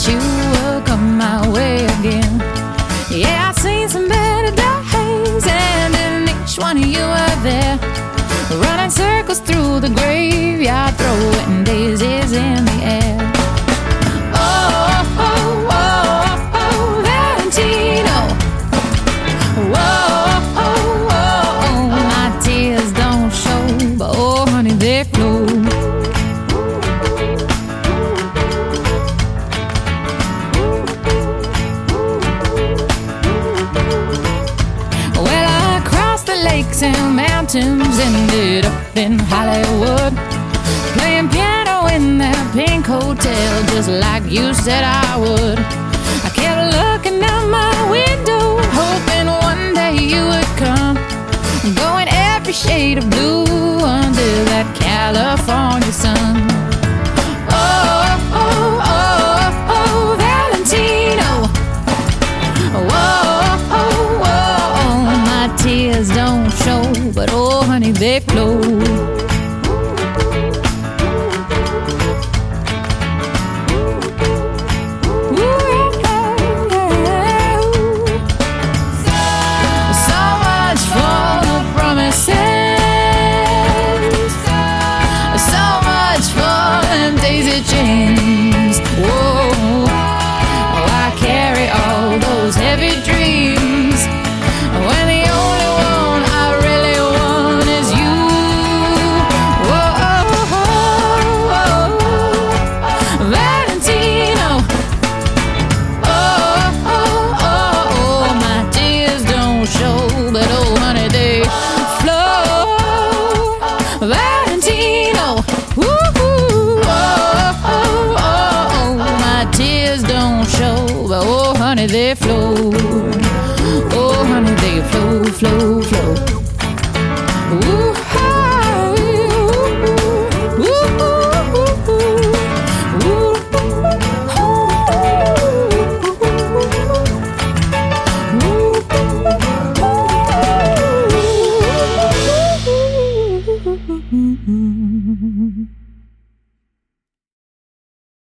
that you will come my way again. Yeah, I've seen some better days, and in each one you were there. Running circles through the the mountains, ended up in Hollywood. Playing piano in that pink hotel, just like you said I would. I kept looking out my window, hoping one day you would come. Going every shade of blue under that California sun. Them daisy chains. Whoa, honey, they flow. Oh, honey, they flow, flow, flow. Ooh, hi, ooh, ooh, ooh, ooh, ooh, ooh, ooh, ooh, ooh.